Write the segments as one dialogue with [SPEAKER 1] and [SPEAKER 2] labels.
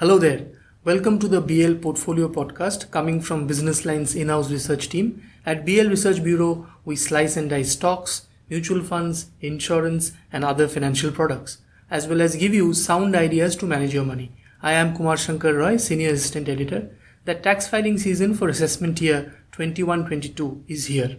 [SPEAKER 1] Hello there. Welcome to the BL Portfolio Podcast coming from Business Line's in house research team. At BL Research Bureau, we slice and dice stocks, mutual funds, insurance, and other financial products, as well as give you sound ideas to manage your money. I am Kumar Shankar Roy, Senior Assistant Editor. The tax filing season for assessment year 21 22 is here.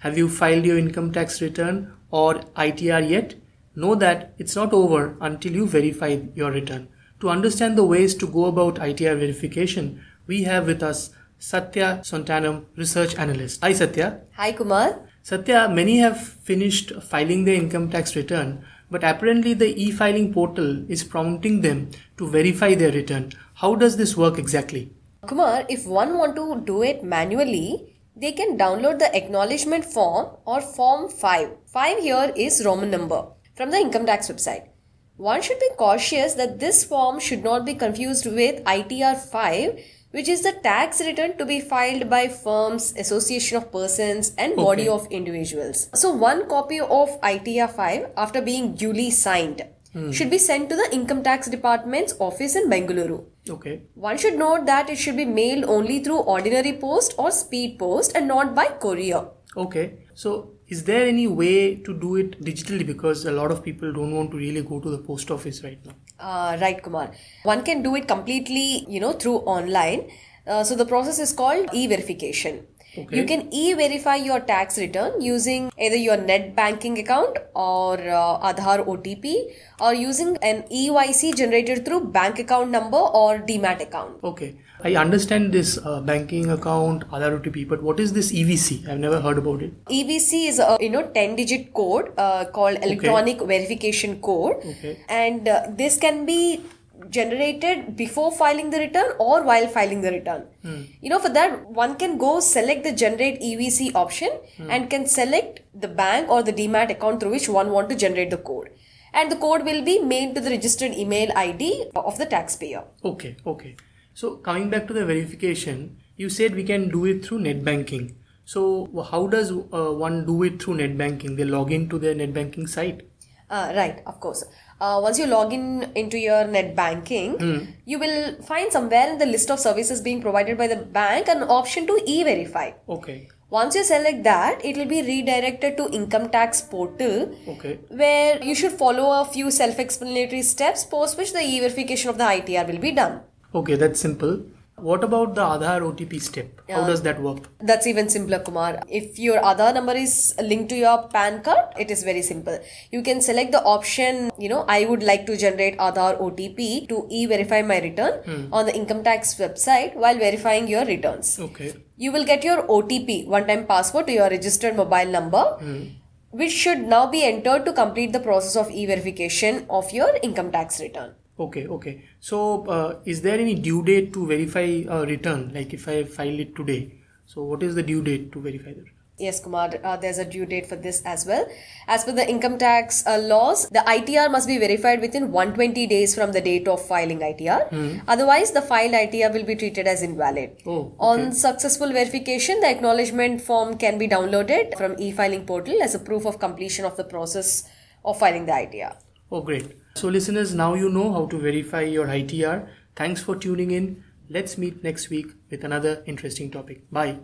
[SPEAKER 1] Have you filed your income tax return or ITR yet? Know that it's not over until you verify your return. To understand the ways to go about ITR verification, we have with us Satya Sontanam, research analyst. Hi Satya.
[SPEAKER 2] Hi Kumar.
[SPEAKER 1] Satya, many have finished filing their income tax return, but apparently the e-filing portal is prompting them to verify their return. How does this work exactly?
[SPEAKER 2] Kumar, if one want to do it manually, they can download the acknowledgement form or form 5. 5 here is Roman number from the income tax website. One should be cautious that this form should not be confused with ITR 5 which is the tax return to be filed by firms, association of persons and body
[SPEAKER 1] Okay.
[SPEAKER 2] of individuals. So one copy of ITR 5 after being duly signed hmm. should be sent to the income tax department's office in Bengaluru.
[SPEAKER 1] Okay.
[SPEAKER 2] One should note that it should be mailed only through ordinary post or speed post and not by courier.
[SPEAKER 1] Okay. So is there any way to do it digitally because a lot of people don't want to really go to the post office right now?
[SPEAKER 2] Uh, right, Kumar. One can do it completely, you know, through online. Uh, so the process is called e-verification.
[SPEAKER 1] Okay.
[SPEAKER 2] You can e-verify your tax return using either your net banking account or uh, Aadhaar OTP or using an EVC generated through bank account number or demat account.
[SPEAKER 1] Okay. I understand this uh, banking account, Aadhaar OTP, but what is this EVC? I've never heard about it.
[SPEAKER 2] EVC is a you know 10 digit code uh, called electronic verification code
[SPEAKER 1] Okay.
[SPEAKER 2] and uh, this can be generated before filing the return or while filing the return. You know for that one can go select the generate EVC option and can select the bank or the demat account through which one want to generate the code. And the code will be mailed to the registered email ID of the taxpayer.
[SPEAKER 1] Okay, okay. So coming back to the verification, you said we can do it through net banking. So how does uh, one do it through net banking? They log into their net banking site.
[SPEAKER 2] Uh, right, of course. Uh, once you log in into your net banking, you will find somewhere in the list of services being provided by the bank an option to e-verify.
[SPEAKER 1] Okay,
[SPEAKER 2] Once you select that, it will be redirected to income tax portal
[SPEAKER 1] okay,
[SPEAKER 2] where you should follow a few self-explanatory steps post which the e-verification of the ITR will be done.
[SPEAKER 1] okay. That's simple. What about the Aadhaar OTP step? How does that work?
[SPEAKER 2] That's even simpler, Kumar. If your Aadhaar number is linked to your PAN card, it is very simple. You can select the option, you know, I would like to generate Aadhaar OTP to e-verify my return hmm. on the income tax website while verifying your returns.
[SPEAKER 1] Okay,
[SPEAKER 2] You will get your OTP, one-time password to your registered mobile number, hmm. which should now be entered to complete the process of e-verification of your income tax return.
[SPEAKER 1] Okay, okay. So uh, is there any due date to verify a return? Like if I file it today, so what is the due date to verify the return?
[SPEAKER 2] Yes, Kumar, uh, there's a due date for this as well. As per the income tax uh, laws, the ITR must be verified within 120 days from the date of filing ITR. Otherwise, the filed ITR will be treated as invalid.
[SPEAKER 1] Oh, okay.
[SPEAKER 2] On successful verification, the acknowledgement form can be downloaded from e-filing portal as a proof of completion of the process of filing the ITR.
[SPEAKER 1] Oh, great. So, listeners, now you know how to verify your ITR. Thanks for tuning in. Let's meet next week with another interesting topic. Bye.